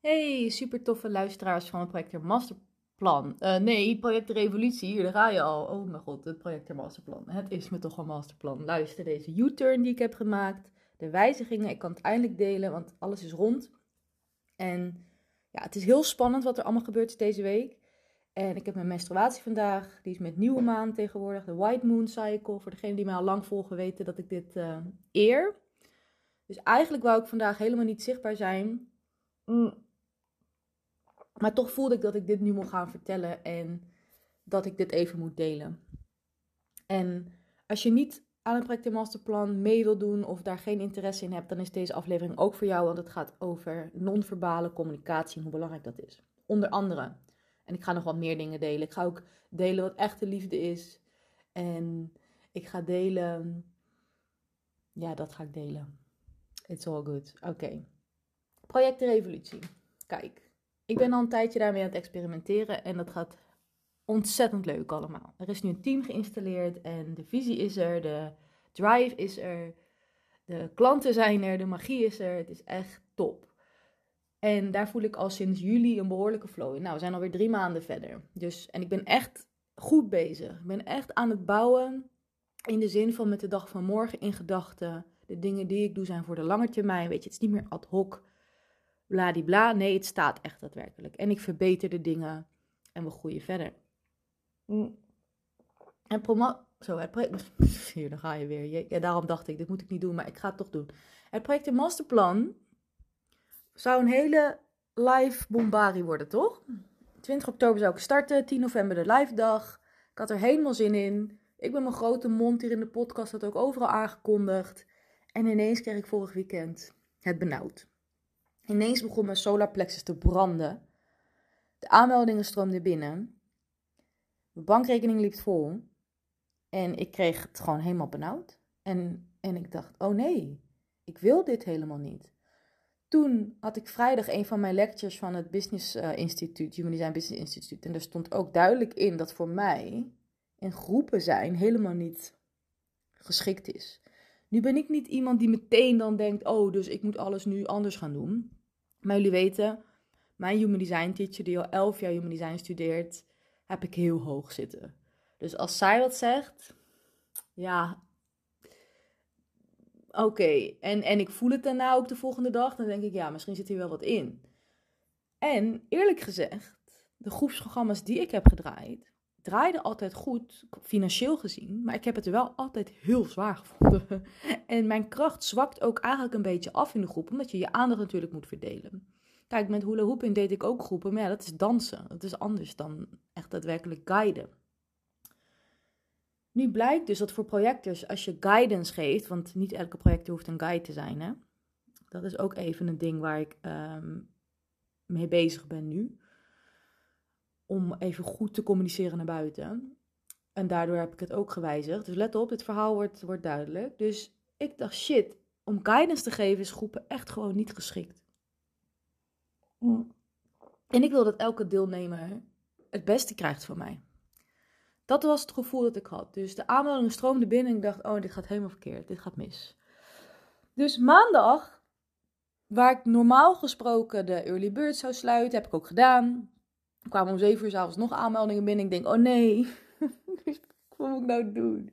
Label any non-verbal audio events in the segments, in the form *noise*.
Hey, super toffe luisteraars van het project Masterplan. Uh, nee, project Revolutie, hier daar ga je al. Oh mijn god, het project Masterplan. Het is me toch een masterplan. Luister deze U-turn die ik heb gemaakt, de wijzigingen. Ik kan het eindelijk delen, want alles is rond. En ja, het is heel spannend wat er allemaal gebeurt deze week. En ik heb mijn menstruatie vandaag. Die is met nieuwe maan tegenwoordig. De White Moon Cycle. Voor degenen die mij al lang volgen weten dat ik dit uh, eer. Dus eigenlijk wou ik vandaag helemaal niet zichtbaar zijn. Mm. Maar toch voelde ik dat ik dit nu moet gaan vertellen en dat ik dit even moet delen. En als je niet aan het project masterplan mee wil doen of daar geen interesse in hebt, dan is deze aflevering ook voor jou, want het gaat over non-verbale communicatie en hoe belangrijk dat is. Onder andere. En ik ga nog wat meer dingen delen. Ik ga ook delen wat echte liefde is. En ik ga delen. Ja, dat ga ik delen. It's all good. Oké. Project de Revolutie. Kijk, ik ben al een tijdje daarmee aan het experimenteren en dat gaat ontzettend leuk allemaal. Er is nu een team geïnstalleerd en de visie is er, de drive is er, de klanten zijn er, de magie is er. Het is echt top. En daar voel ik al sinds juli een behoorlijke flow in. Nou, we zijn alweer drie maanden verder. Dus, en ik ben echt goed bezig. Ik ben echt aan het bouwen in de zin van met de dag van morgen in gedachten. De dingen die ik doe zijn voor de lange termijn. Weet je, het is niet meer ad hoc bladibla. Nee, het staat echt daadwerkelijk. En ik verbeter de dingen en we groeien verder. Mm. En promo... Zo, het project... *laughs* Hier, dan ga je weer. Ja, daarom dacht ik, dit moet ik niet doen, maar ik ga het toch doen. Het project de Masterplan zou een hele live bombari worden, toch? 20 oktober zou ik starten, 10 november de live dag. Ik had er helemaal zin in. Ik ben mijn grote mond hier in de podcast, dat ook overal aangekondigd. En ineens kreeg ik vorig weekend het benauwd. Ineens begon mijn solarplexus te branden. De aanmeldingen stroomden binnen. Mijn bankrekening liep vol. En ik kreeg het gewoon helemaal benauwd. En, en ik dacht, oh nee, ik wil dit helemaal niet. Toen had ik vrijdag een van mijn lectures van het Business uh, Instituut, Human Design Business Instituut. En daar stond ook duidelijk in dat voor mij in groepen zijn helemaal niet geschikt is. Nu ben ik niet iemand die meteen dan denkt, oh, dus ik moet alles nu anders gaan doen. Maar jullie weten, mijn Human Design teacher, die al elf jaar Human Design studeert, heb ik heel hoog zitten. Dus als zij wat zegt, ja, oké. En, en ik voel het daarna ook de volgende dag, dan denk ik, ja, misschien zit hier wel wat in. En eerlijk gezegd, de groepsprogramma's die ik heb gedraaid, draaiden altijd goed, financieel gezien, maar ik heb het wel altijd heel zwaar gevonden. *laughs* En mijn kracht zwakt ook eigenlijk een beetje af in de groep, omdat je je aandacht natuurlijk moet verdelen. Kijk, met hula hooping deed ik ook groepen, maar ja, dat is dansen. Dat is anders dan echt daadwerkelijk guiden. Nu blijkt dus dat voor projectors, als je guidance geeft, want niet elke projector hoeft een guide te zijn, hè? dat is ook even een ding waar ik um, mee bezig ben nu om even goed te communiceren naar buiten. En daardoor heb ik het ook gewijzigd. Dus let op, dit verhaal wordt, wordt duidelijk. Dus ik dacht, shit, om guidance te geven is groepen echt gewoon niet geschikt. Mm. En ik wil dat elke deelnemer het beste krijgt van mij. Dat was het gevoel dat ik had. Dus de aanmeldingen stroomden binnen en ik dacht, oh, dit gaat helemaal verkeerd. Dit gaat mis. Dus maandag, waar ik normaal gesproken de early bird zou sluiten, heb ik ook gedaan kwamen om zeven uur s'avonds nog aanmeldingen binnen. Ik denk, oh nee, *laughs* wat moet ik nou doen?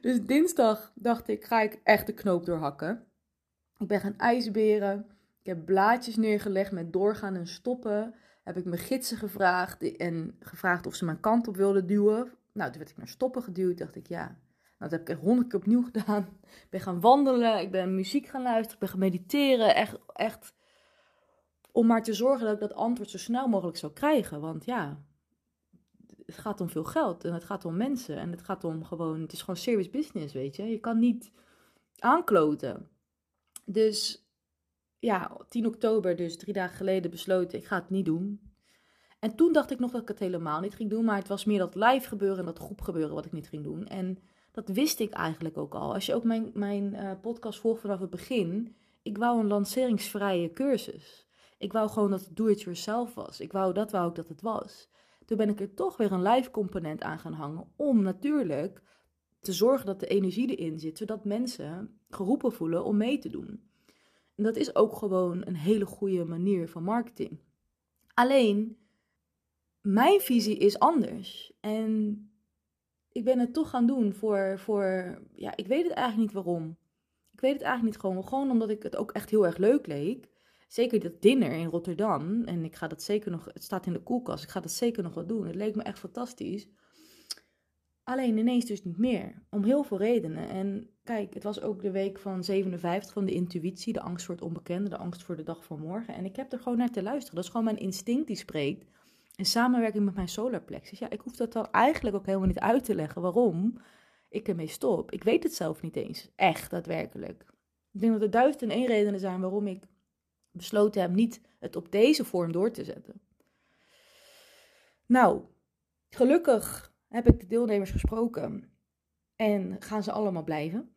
Dus dinsdag dacht ik, ga ik echt de knoop doorhakken. Ik ben gaan ijsberen. Ik heb blaadjes neergelegd met doorgaan en stoppen. Heb ik mijn gidsen gevraagd en gevraagd of ze mijn kant op wilden duwen. Nou, toen werd ik naar stoppen geduwd. Dacht ik, ja, nou, dat heb ik echt honderd keer opnieuw *laughs* gedaan. Ik ben gaan wandelen, ik ben muziek gaan luisteren, ik ben gaan mediteren. Echt, echt om maar te zorgen dat ik dat antwoord zo snel mogelijk zou krijgen. Want ja, het gaat om veel geld en het gaat om mensen en het gaat om gewoon, het is gewoon serious business, weet je. Je kan niet aankloten. Dus ja, 10 oktober, dus drie dagen geleden besloten, ik ga het niet doen. En toen dacht ik nog dat ik het helemaal niet ging doen, maar het was meer dat live gebeuren en dat groep gebeuren wat ik niet ging doen. En dat wist ik eigenlijk ook al. Als je ook mijn, mijn uh, podcast volgt vanaf het begin, ik wou een lanceringsvrije cursus. Ik wou gewoon dat het do-it-yourself was. Ik wou, dat wou ik dat het was. Toen ben ik er toch weer een live component aan gaan hangen. Om natuurlijk te zorgen dat de energie erin zit. Zodat mensen geroepen voelen om mee te doen. En dat is ook gewoon een hele goede manier van marketing. Alleen, mijn visie is anders. En ik ben het toch gaan doen voor, voor, ja, ik weet het eigenlijk niet waarom. Ik weet het eigenlijk niet gewoon, gewoon omdat ik het ook echt heel erg leuk leek. Zeker dat dinner in Rotterdam. En ik ga dat zeker nog, het staat in de koelkast, ik ga dat zeker nog wat doen. Het leek me echt fantastisch. Alleen ineens dus niet meer. Om heel veel redenen. En kijk, het was ook de week van 57 van de intuïtie. De angst voor het onbekende, de angst voor de dag van morgen. En ik heb er gewoon naar te luisteren. Dat is gewoon mijn instinct die spreekt. In samenwerking met mijn solarplexus. Ja, ik hoef dat dan eigenlijk ook helemaal niet uit te leggen waarom ik ermee stop. Ik weet het zelf niet eens. Echt, daadwerkelijk. Ik denk dat er duizend en één redenen zijn waarom ik besloten heb niet het op deze vorm door te zetten. Nou, gelukkig heb ik de deelnemers gesproken en gaan ze allemaal blijven.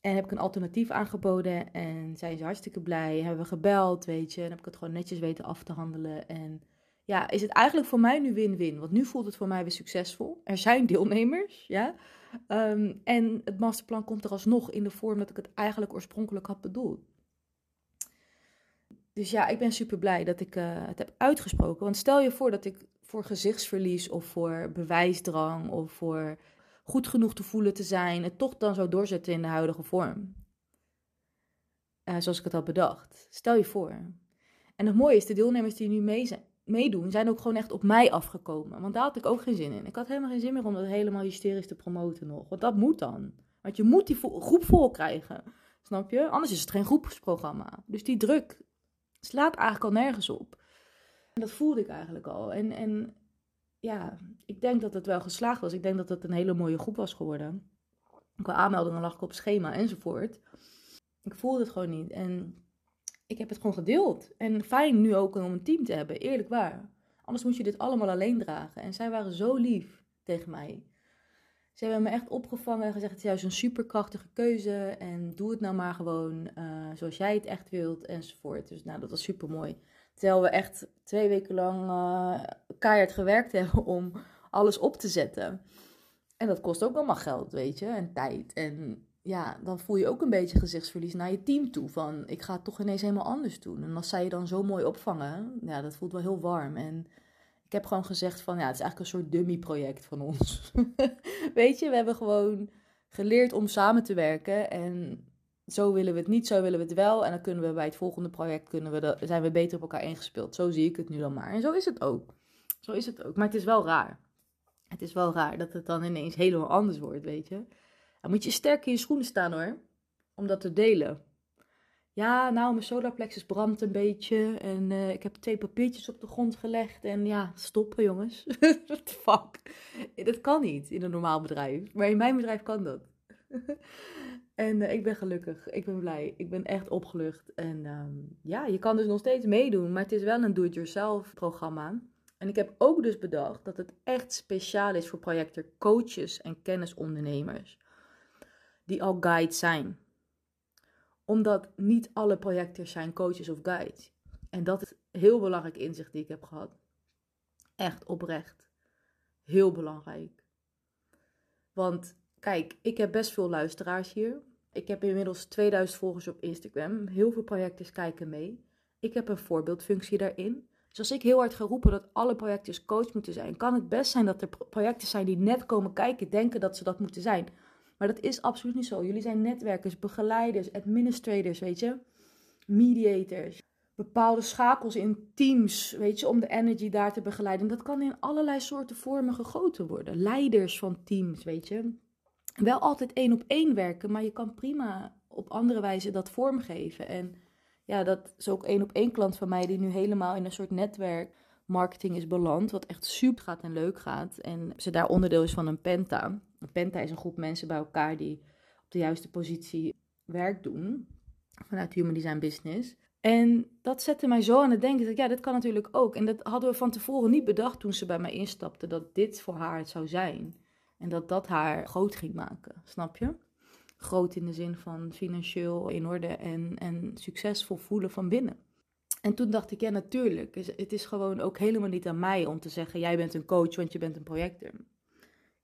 En heb ik een alternatief aangeboden en zijn ze hartstikke blij. Hebben we gebeld, weet je, en heb ik het gewoon netjes weten af te handelen. En ja, is het eigenlijk voor mij nu win-win. Want nu voelt het voor mij weer succesvol. Er zijn deelnemers, ja. Ehm, en het masterplan komt er alsnog in de vorm dat ik het eigenlijk oorspronkelijk had bedoeld. Dus ja, ik ben super blij dat ik uh, het heb uitgesproken. Want stel je voor dat ik voor gezichtsverlies of voor bewijsdrang of voor goed genoeg te voelen te zijn, het toch dan zou doorzetten in de huidige vorm. Uh, zoals ik het had bedacht. Stel je voor. En het mooie is, de deelnemers die nu mee zijn, meedoen, zijn ook gewoon echt op mij afgekomen. Want daar had ik ook geen zin in. Ik had helemaal geen zin meer om dat helemaal hysterisch te promoten nog. Want dat moet dan. Want je moet die groep vol krijgen. Snap je? Anders is het geen groepsprogramma. Dus die druk slaat eigenlijk al nergens op. En dat voelde ik eigenlijk al. En, en ja, ik denk dat het wel geslaagd was. Ik denk dat het een hele mooie groep was geworden. Qua aanmeldingen lag ik op schema enzovoort. Ik voelde het gewoon niet. En ik heb het gewoon gedeeld. En fijn nu ook om een team te hebben, eerlijk waar. Anders moet je dit allemaal alleen dragen. En zij waren zo lief tegen mij. Ze hebben me echt opgevangen en gezegd: het is juist een superkrachtige keuze. En doe het nou maar gewoon uh, zoals jij het echt wilt, enzovoort. Dus nou, dat was super mooi. Terwijl we echt twee weken lang uh, keihard gewerkt *laughs* hebben om alles op te zetten. En dat kost ook allemaal geld, weet je, en tijd. En ja, dan voel je ook een beetje gezichtsverlies naar je team toe. Van, ik ga het toch ineens helemaal anders doen. En als zij je dan zo mooi opvangen, ja, dat voelt wel heel warm. En ik heb gewoon gezegd van, ja, het is eigenlijk een soort dummy-project van ons. *laughs* Weet je, we hebben gewoon geleerd om samen te werken. En zo willen we het niet, zo willen we het wel. En dan kunnen we bij het volgende project, kunnen we zijn we beter op elkaar ingespeeld. Zo zie ik het nu dan maar. En zo is het ook. Zo is het ook. Maar het is wel raar. Het is wel raar dat het dan ineens helemaal anders wordt, weet je. Dan moet je sterk in je schoenen staan hoor, om dat te delen. Ja, nou, mijn solarplexus brandt een beetje en uh, ik heb twee papiertjes op de grond gelegd en ja, stoppen jongens. *laughs* What the fuck? Dat kan niet in een normaal bedrijf, maar in mijn bedrijf kan dat. *laughs* en uh, ik ben gelukkig, ik ben blij, ik ben echt opgelucht. En um, ja, je kan dus nog steeds meedoen, maar het is wel een do-it-yourself programma. En ik heb ook dus bedacht dat het echt speciaal is voor projecten coaches en kennisondernemers die al guides zijn. Omdat niet alle projecten zijn coaches of guides. En dat is heel belangrijk inzicht die ik heb gehad. Echt oprecht. Heel belangrijk. Want kijk, ik heb best veel luisteraars hier. Ik heb inmiddels 2000 volgers op Instagram. Heel veel projecten kijken mee. Ik heb een voorbeeldfunctie daarin. Dus als ik heel hard ga roepen dat alle projecten coach moeten zijn, kan het best zijn dat er projecten zijn die net komen kijken, denken dat ze dat moeten zijn. Maar dat is absoluut niet zo. Jullie zijn netwerkers, begeleiders, administrators, weet je, mediators. Bepaalde schakels in teams, weet je, om de energy daar te begeleiden. Dat kan in allerlei soorten vormen gegoten worden. Leiders van teams, weet je. Wel altijd één op één werken, maar je kan prima op andere wijze dat vormgeven. En ja, dat is ook één op één klant van mij die nu helemaal in een soort netwerk marketing is beland, wat echt super gaat en leuk gaat. En ze daar onderdeel is van een Penta. Penta is een groep mensen bij elkaar die op de juiste positie werk doen vanuit Human Design Business. En dat zette mij zo aan het denken. Dat, ja, dat kan natuurlijk ook. En dat hadden we van tevoren niet bedacht toen ze bij mij instapte. Dat dit voor haar het zou zijn. En dat dat haar groot ging maken. Snap je? Groot in de zin van financieel in orde en, en succesvol voelen van binnen. En toen dacht ik, ja natuurlijk, het is gewoon ook helemaal niet aan mij om te zeggen, jij bent een coach, want je bent een projector.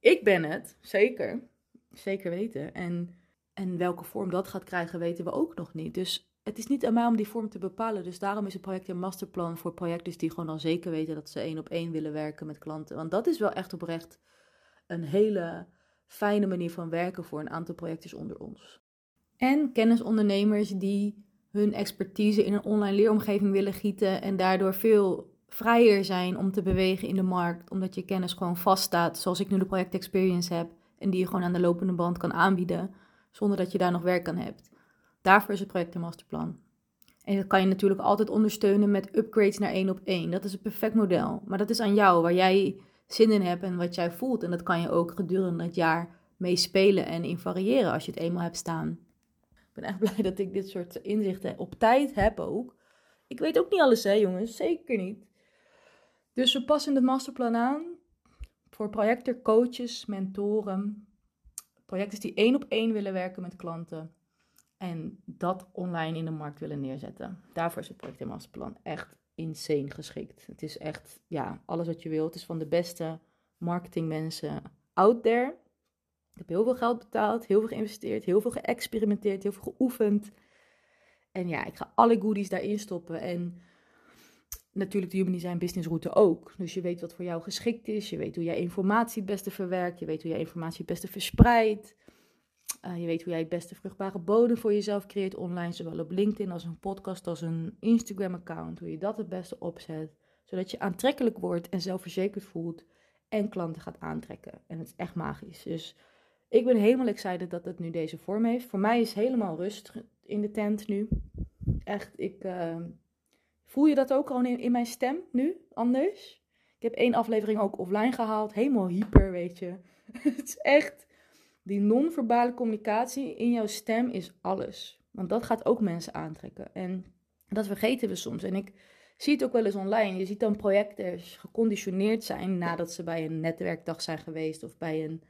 Ik ben het, zeker, zeker weten. En, en welke vorm dat gaat krijgen, weten we ook nog niet. Dus het is niet aan mij om die vorm te bepalen. Dus daarom is het project een masterplan voor projectors die gewoon al zeker weten dat ze één op één willen werken met klanten. Want dat is wel echt oprecht een hele fijne manier van werken voor een aantal projectors onder ons. En kennisondernemers die hun expertise in een online leeromgeving willen gieten en daardoor veel vrijer zijn om te bewegen in de markt, omdat je kennis gewoon vaststaat, zoals ik nu de project experience heb en die je gewoon aan de lopende band kan aanbieden, zonder dat je daar nog werk aan hebt. Daarvoor is het project een masterplan. En dat kan je natuurlijk altijd ondersteunen met upgrades naar één op één. Dat is een perfect model. Maar dat is aan jou, waar jij zin in hebt en wat jij voelt. En dat kan je ook gedurende het jaar mee spelen en in variëren als je het eenmaal hebt staan. Ik ben echt *laughs* blij dat ik dit soort inzichten op tijd heb ook. Ik weet ook niet alles, hè jongens. Zeker niet. Dus we passen het masterplan aan voor projecten, coaches, mentoren. Projecten die één op één willen werken met klanten. En dat online in de markt willen neerzetten. Daarvoor is het project en masterplan echt insane geschikt. Het is echt, ja, alles wat je wilt. Het is van de beste marketingmensen out there. Ik heb heel veel geld betaald, heel veel geïnvesteerd, heel veel geëxperimenteerd, heel veel geoefend. En ja, ik ga alle goodies daarin stoppen. En natuurlijk de Human Design Business route ook. Dus je weet wat voor jou geschikt is. Je weet hoe jij informatie het beste verwerkt. Je weet hoe jij informatie het beste verspreidt. Uh, je weet hoe jij het beste vruchtbare bodem voor jezelf creëert online, zowel op LinkedIn als een podcast als een Instagram-account. Hoe je dat het beste opzet, zodat je aantrekkelijk wordt en zelfverzekerd voelt en klanten gaat aantrekken. En het is echt magisch. Dus ik ben helemaal excited dat het nu deze vorm heeft. Voor mij is helemaal rust in de tent nu. Echt, ik uh, voel je dat ook gewoon in, in mijn stem nu anders. Ik heb één aflevering ook offline gehaald, helemaal hyper, weet je. *laughs* het is echt die non-verbale communicatie in jouw stem is alles. Want dat gaat ook mensen aantrekken. En dat vergeten we soms. En ik zie het ook wel eens online. Je ziet dan projectors geconditioneerd zijn nadat ze bij een netwerkdag zijn geweest of bij een,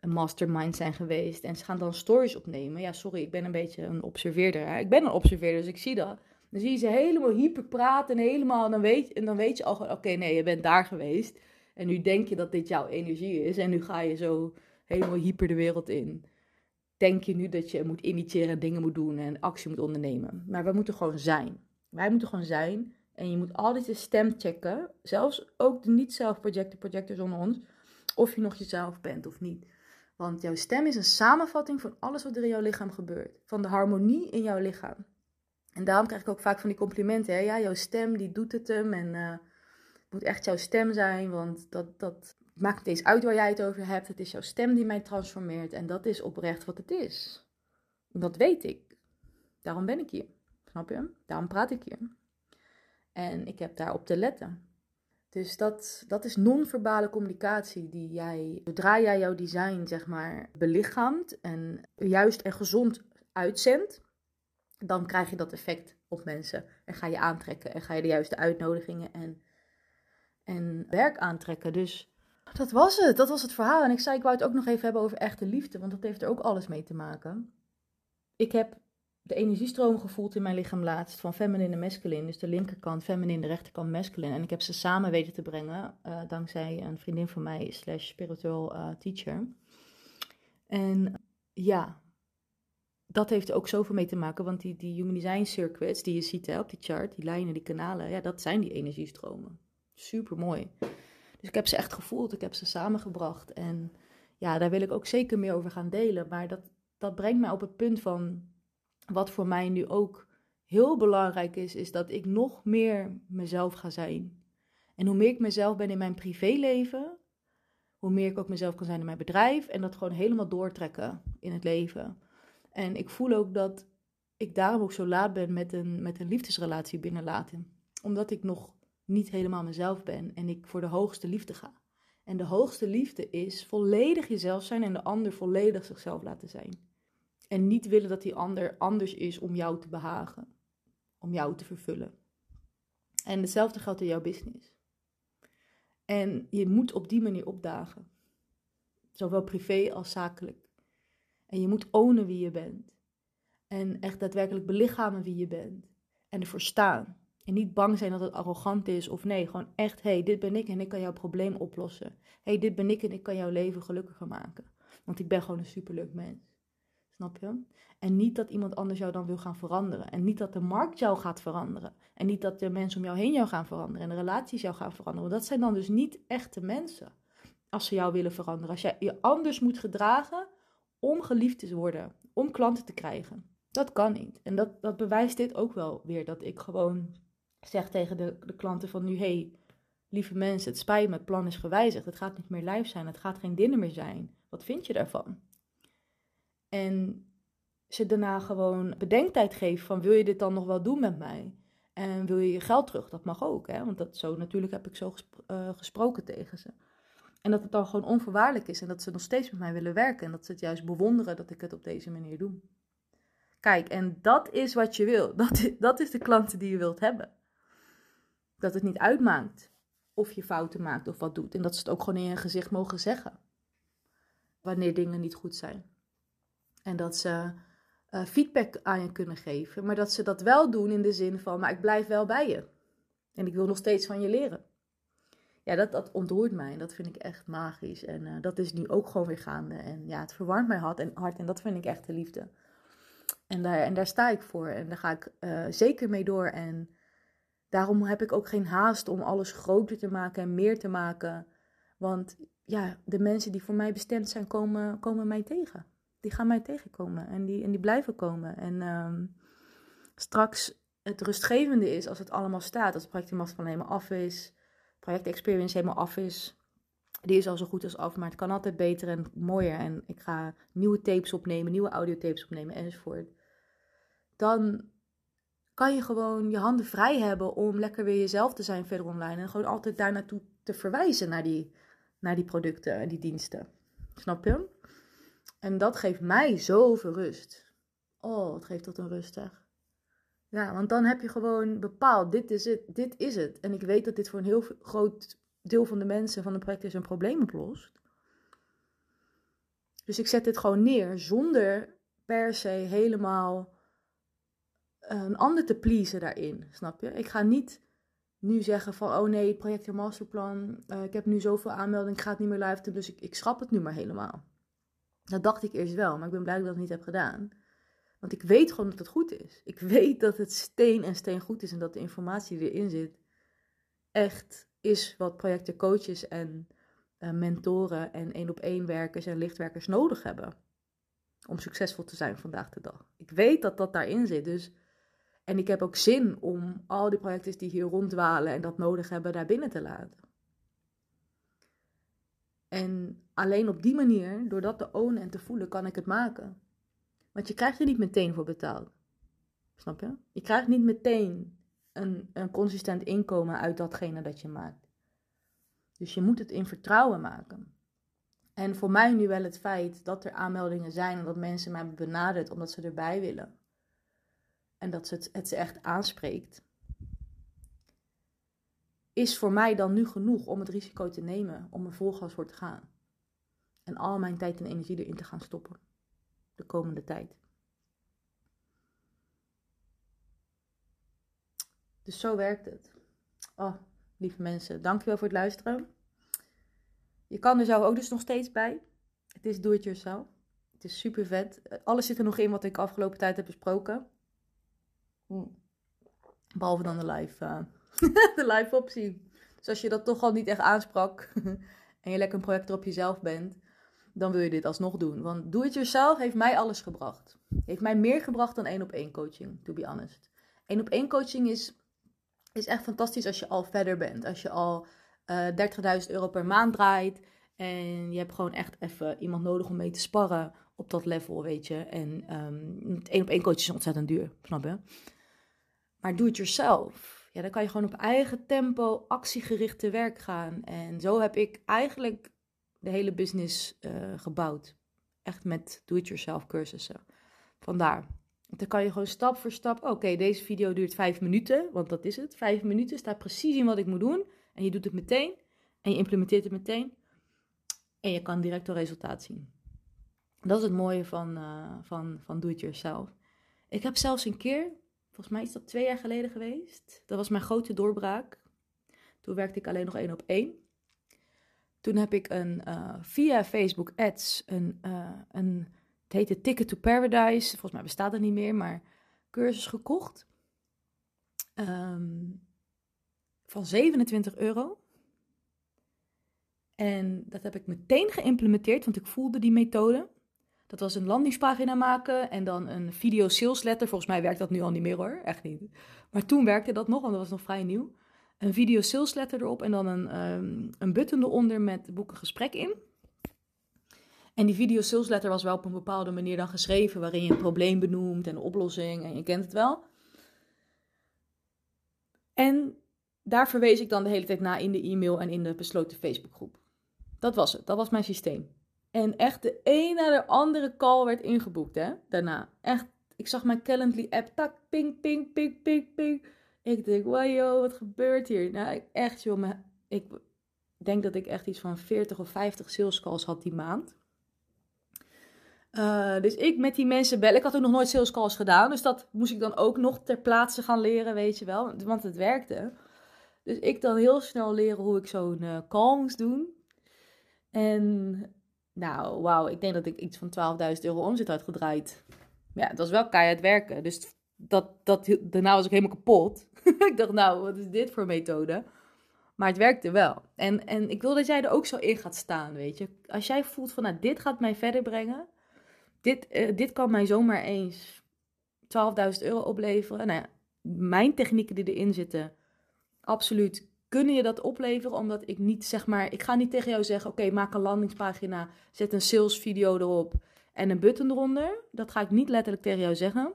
een mastermind zijn geweest. En ze gaan dan stories opnemen. Ja, sorry, ik ben een beetje een observeerder. Ik ben een observeerder, dus ik zie dat. Dan zie je ze helemaal hyper praten en helemaal. En dan weet, en dan weet je al, oké, nee, je bent daar geweest. En nu denk je dat dit jouw energie is. En nu ga je zo helemaal hyper de wereld in. Denk je nu dat je moet initiëren, dingen moet doen en actie moet ondernemen. Maar we moeten gewoon zijn. Wij moeten gewoon zijn. En je moet altijd je stem checken. Zelfs ook de niet-zelf projecten, projectors onder ons. Of je nog jezelf bent of niet. Want jouw stem is een samenvatting van alles wat er in jouw lichaam gebeurt. Van de harmonie in jouw lichaam. En daarom krijg ik ook vaak van die complimenten. Hè? Ja, jouw stem die doet het hem. En uh, het moet echt jouw stem zijn. Want dat, dat maakt het eens uit waar jij het over hebt. Het is jouw stem die mij transformeert. En dat is oprecht wat het is. Dat weet ik. Daarom ben ik hier. Snap je? Daarom praat ik hier. En ik heb daarop te letten. Dus dat, dat is non-verbale communicatie die jij, zodra jij jouw design zeg maar belichaamt en juist en gezond uitzendt, dan krijg je dat effect op mensen en ga je aantrekken en ga je de juiste uitnodigingen en, en werk aantrekken. Dus dat was het, dat was het verhaal. En ik zei, ik wou het ook nog even hebben over echte liefde, want dat heeft er ook alles mee te maken. Ik heb de energiestroom gevoeld in mijn lichaam laatst van feminine en masculine. Dus de linkerkant feminine, de rechterkant masculine. En ik heb ze samen weten te brengen, uh, dankzij een vriendin van mij, slash spiritual uh, teacher. En ja, dat heeft ook zoveel mee te maken, want die, die human design circuits die je ziet hè, op die chart, die lijnen, die kanalen, ja, dat zijn die energiestromen. Super mooi. Dus ik heb ze echt gevoeld, ik heb ze samengebracht. En ja, daar wil ik ook zeker meer over gaan delen. Maar dat, dat brengt mij op het punt van wat voor mij nu ook heel belangrijk is, is dat ik nog meer mezelf ga zijn. En hoe meer ik mezelf ben in mijn privéleven, hoe meer ik ook mezelf kan zijn in mijn bedrijf en dat gewoon helemaal doortrekken in het leven. En ik voel ook dat ik daarom ook zo laat ben met een, met een liefdesrelatie binnenlaten. Omdat ik nog niet helemaal mezelf ben en ik voor de hoogste liefde ga. En de hoogste liefde is volledig jezelf zijn en de ander volledig zichzelf laten zijn. En niet willen dat die ander anders is om jou te behagen, om jou te vervullen. En hetzelfde geldt in jouw business. En je moet op die manier opdagen, zowel privé als zakelijk. En je moet ownen wie je bent. En echt daadwerkelijk belichamen wie je bent. En ervoor staan. En niet bang zijn dat het arrogant is of nee, gewoon echt, hé, hey, dit ben ik en ik kan jouw probleem oplossen. Hey, dit ben ik en ik kan jouw leven gelukkiger maken. Want ik ben gewoon een superleuk mens. Snap je? En niet dat iemand anders jou dan wil gaan veranderen. En niet dat de markt jou gaat veranderen. En niet dat de mensen om jou heen jou gaan veranderen. En de relaties jou gaan veranderen. Want dat zijn dan dus niet echte mensen. Als ze jou willen veranderen. Als jij je anders moet gedragen om geliefd te worden. Om klanten te krijgen. Dat kan niet. En dat, dat bewijst dit ook wel weer. Dat ik gewoon zeg tegen de, de klanten van nu... hey, lieve mensen, het spijt me, het plan is gewijzigd. Het gaat niet meer live zijn. Het gaat geen dinner meer zijn. Wat vind je daarvan? En ze daarna gewoon bedenktijd geven van wil je dit dan nog wel doen met mij? En wil je je geld terug? Dat mag ook, hè? want dat zo natuurlijk heb ik zo uh, gesproken tegen ze. En dat het dan gewoon onvoorwaardelijk is en dat ze nog steeds met mij willen werken en dat ze het juist bewonderen dat ik het op deze manier doe. Kijk, en dat is wat je wil. *laughs* Dat is, dat is de klanten die je wilt hebben. Dat het niet uitmaakt of je fouten maakt of wat doet. En dat ze het ook gewoon in je gezicht mogen zeggen. Wanneer dingen niet goed zijn. En dat ze uh, feedback aan je kunnen geven. Maar dat ze dat wel doen in de zin van, maar ik blijf wel bij je. En ik wil nog steeds van je leren. Ja, dat, dat ontroert mij. Dat vind ik echt magisch. En uh, dat is nu ook gewoon weer gaande. En ja, het verwarmt mijn hart en, hart en dat vind ik echt de liefde. En daar, en daar sta ik voor. En daar ga ik uh, zeker mee door. En daarom heb ik ook geen haast om alles groter te maken en meer te maken. Want ja, de mensen die voor mij bestemd zijn, komen, komen mij tegen die gaan mij tegenkomen en die, en die blijven komen. En um, straks het rustgevende is als het allemaal staat, als het project van helemaal af is, project experience helemaal af is. Die is al zo goed als af, maar het kan altijd beter en mooier. En ik ga nieuwe tapes opnemen, nieuwe audiotapes opnemen enzovoort. Dan kan je gewoon je handen vrij hebben om lekker weer jezelf te zijn verder online. En gewoon altijd daar naartoe te verwijzen naar die, naar die producten en die diensten. Snap je? En dat geeft mij zoveel rust. Oh, het geeft tot een rust. Ja, want dan heb je gewoon bepaald, dit is het, dit is het. En ik weet dat dit voor een heel groot deel van de mensen van de is een probleem oplost. Dus ik zet dit gewoon neer zonder per se helemaal een ander te pleasen daarin, snap je? Ik ga niet nu zeggen van, oh nee, project en masterplan, uh, ik heb nu zoveel aanmeldingen, ik ga het niet meer live doen, dus ik, ik schrap het nu maar helemaal. Dat dacht ik eerst wel, maar ik ben blij dat ik dat niet heb gedaan. Want ik weet gewoon dat het goed is. Ik weet dat het steen en steen goed is en dat de informatie die erin zit echt is wat projecten coaches en uh, mentoren en één op één werkers en lichtwerkers nodig hebben. Om succesvol te zijn vandaag de dag. Ik weet dat dat daarin zit. Dus, en ik heb ook zin om al die projecten die hier ronddwalen en dat nodig hebben, daar binnen te laten. En alleen op die manier, door dat te ownen en te voelen, kan ik het maken. Want je krijgt er niet meteen voor betaald. Snap je? Je krijgt niet meteen een, een consistent inkomen uit datgene dat je maakt. Dus je moet het in vertrouwen maken. En voor mij nu wel het feit dat er aanmeldingen zijn en dat mensen mij benaderd omdat ze erbij willen. En dat het, het ze echt aanspreekt is voor mij dan nu genoeg om het risico te nemen om er volgas voor te gaan. En al mijn tijd en energie erin te gaan stoppen. De komende tijd. Dus zo werkt het. Oh, lieve mensen, dankjewel voor het luisteren. Je kan er zo ook dus nog steeds bij. Het is do it yourself. Het is super vet. Alles zit er nog in wat ik afgelopen tijd heb besproken. Hm. Behalve dan de live. Uh, *laughs* de live optie. Dus als je dat toch al niet echt aansprak *laughs* en je lekker een project op jezelf bent, dan wil je dit alsnog doen. Want do it yourself heeft mij alles gebracht. Heeft mij meer gebracht dan één op één coaching, to be honest. Eén op één coaching is, is echt fantastisch als je al verder bent. Als je al uh, eh, 30.000 euro per maand draait en je hebt gewoon echt even iemand nodig om mee te sparren op dat level, weet je. En um, één op één coaching is ontzettend duur, snap je? Maar do it yourself ja, dan kan je gewoon op eigen tempo actiegericht te werk gaan. En zo heb ik eigenlijk de hele business uh, gebouwd. Echt met do-it-yourself cursussen. Vandaar. Dan kan je gewoon stap voor stap. Oké, deze video duurt vijf minuten, want dat is het. Vijf minuten staat precies in wat ik moet doen. En je doet het meteen. En je implementeert het meteen. En je kan direct een resultaat zien. Dat is het mooie van, uh, van, van do-it-yourself. Ik heb zelfs een keer, volgens mij is dat twee jaar geleden geweest. Dat was mijn grote doorbraak. Toen werkte ik alleen nog één op één. Toen heb ik een, uh, via Facebook Ads een, uh, een het heette Ticket to Paradise. Volgens mij bestaat het niet meer, maar cursus gekocht. Ehm, van 27 euro. En dat heb ik meteen geïmplementeerd, want ik voelde die methode. Dat was een landingspagina maken en dan een video sales letter. Volgens mij werkt dat nu al niet meer hoor, echt niet. Maar toen werkte dat nog, want dat was nog vrij nieuw. Een video sales letter erop en dan een, um, een button eronder met boek een gesprek in. En die video sales letter was wel op een bepaalde manier dan geschreven, waarin je een probleem benoemt en een oplossing en je kent het wel. En daar verwees ik dan de hele tijd na in de e-mail en in de besloten Facebookgroep. Dat was het, dat was mijn systeem. En echt de een na de andere call werd ingeboekt, hè, daarna. Echt, ik zag mijn Calendly-app, tak, ping, ping, ping, ping, ping. Ik denk, wow, wat gebeurt hier? Nou, echt, joh, ik denk dat ik echt iets van 40 of 50 sales calls had die maand. Uh, dus ik met die mensen bellen. Ik had ook nog nooit sales calls gedaan. Dus dat moest ik dan ook nog ter plaatse gaan leren, weet je wel. Want het werkte. Dus ik dan heel snel leren hoe ik zo'n uh, call moest doen. En nou, wauw, ik denk dat ik iets van 12.000 euro omzet had gedraaid. Ja, het was wel keihard werken. Dus dat, dat, daarna was ik helemaal kapot. *laughs* ik dacht, nou, wat is dit voor methode? Maar het werkte wel. En, en ik wil dat jij er ook zo in gaat staan, weet je. Als jij voelt van, nou, dit gaat mij verder brengen. Dit, uh, dit kan mij zomaar eens 12.000 euro opleveren. Nou ja, mijn technieken die erin zitten, absoluut kunnen je dat opleveren? Omdat ik niet zeg maar, ik ga niet tegen jou zeggen: oké, maak een landingspagina, zet een sales video erop en een button eronder. Dat ga ik niet letterlijk tegen jou zeggen.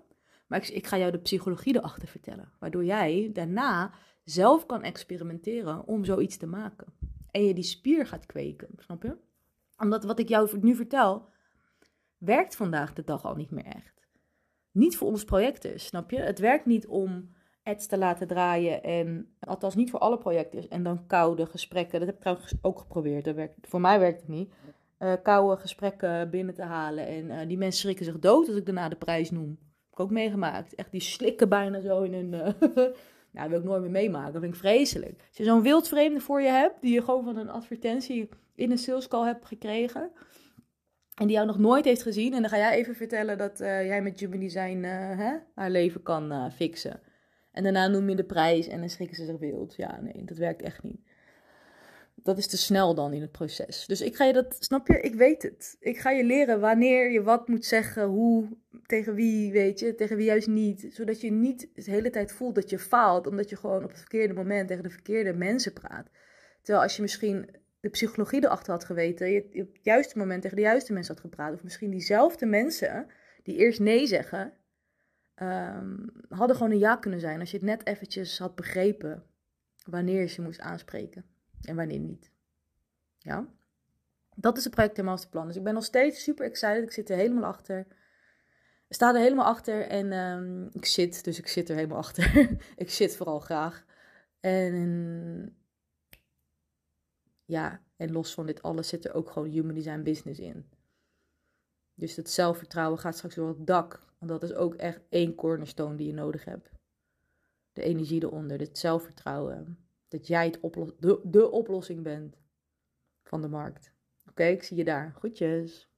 Maar ik, ik ga jou de psychologie erachter vertellen. Waardoor jij daarna zelf kan experimenteren om zoiets te maken. En je die spier gaat kweken, snap je? Omdat wat ik jou nu vertel, werkt vandaag de dag al niet meer echt. Niet voor ons projecten, snap je? Het werkt niet om ads te laten draaien. En althans niet voor alle projecten. En dan koude gesprekken. Dat heb ik trouwens ook geprobeerd. Dat werkt, voor mij werkt het niet. Uh, koude gesprekken binnen te halen. En uh, die mensen schrikken zich dood als ik daarna de prijs noem. Ik ook meegemaakt. Echt, die slikken bijna zo in hun... Uh, *laughs* nou, dat wil ik nooit meer meemaken. Dat vind ik vreselijk. Als je zo'n wildvreemde voor je hebt, die je gewoon van een advertentie in een sales call hebt gekregen... En die jou nog nooit heeft gezien. En dan ga jij even vertellen dat jij met Jimmy zijn hè, haar leven kan fixen. En daarna noem je de prijs en dan schrikken ze zich wild. Ja, nee, dat werkt echt niet. Dat is te snel dan in het proces. Dus ik ga je dat, snap je? Ik weet het. Ik ga je leren wanneer je wat moet zeggen, hoe, tegen wie, weet je, tegen wie juist niet. Zodat je niet de hele tijd voelt dat je faalt, omdat je gewoon op het verkeerde moment tegen de verkeerde mensen praat. Terwijl als je misschien de psychologie erachter had geweten, je op het juiste moment tegen de juiste mensen had gepraat. Of misschien diezelfde mensen die eerst nee zeggen, um, hadden gewoon een ja kunnen zijn als je het net eventjes had begrepen wanneer je ze moest aanspreken en wanneer niet. Ja? Dat is het project Masterplan. Dus ik ben nog steeds super excited. Ik zit er helemaal achter. Ik sta er helemaal achter en um, ik zit, dus ik zit er helemaal achter. *laughs* ik zit vooral graag. En ja, en los van dit alles zit er ook gewoon human design business in. Dus het zelfvertrouwen gaat straks door het dak. Want dat is ook echt één cornerstone die je nodig hebt. De energie eronder, het zelfvertrouwen. Dat jij het de, oplossing bent van de markt. Oké, ik zie je daar. Goedjes.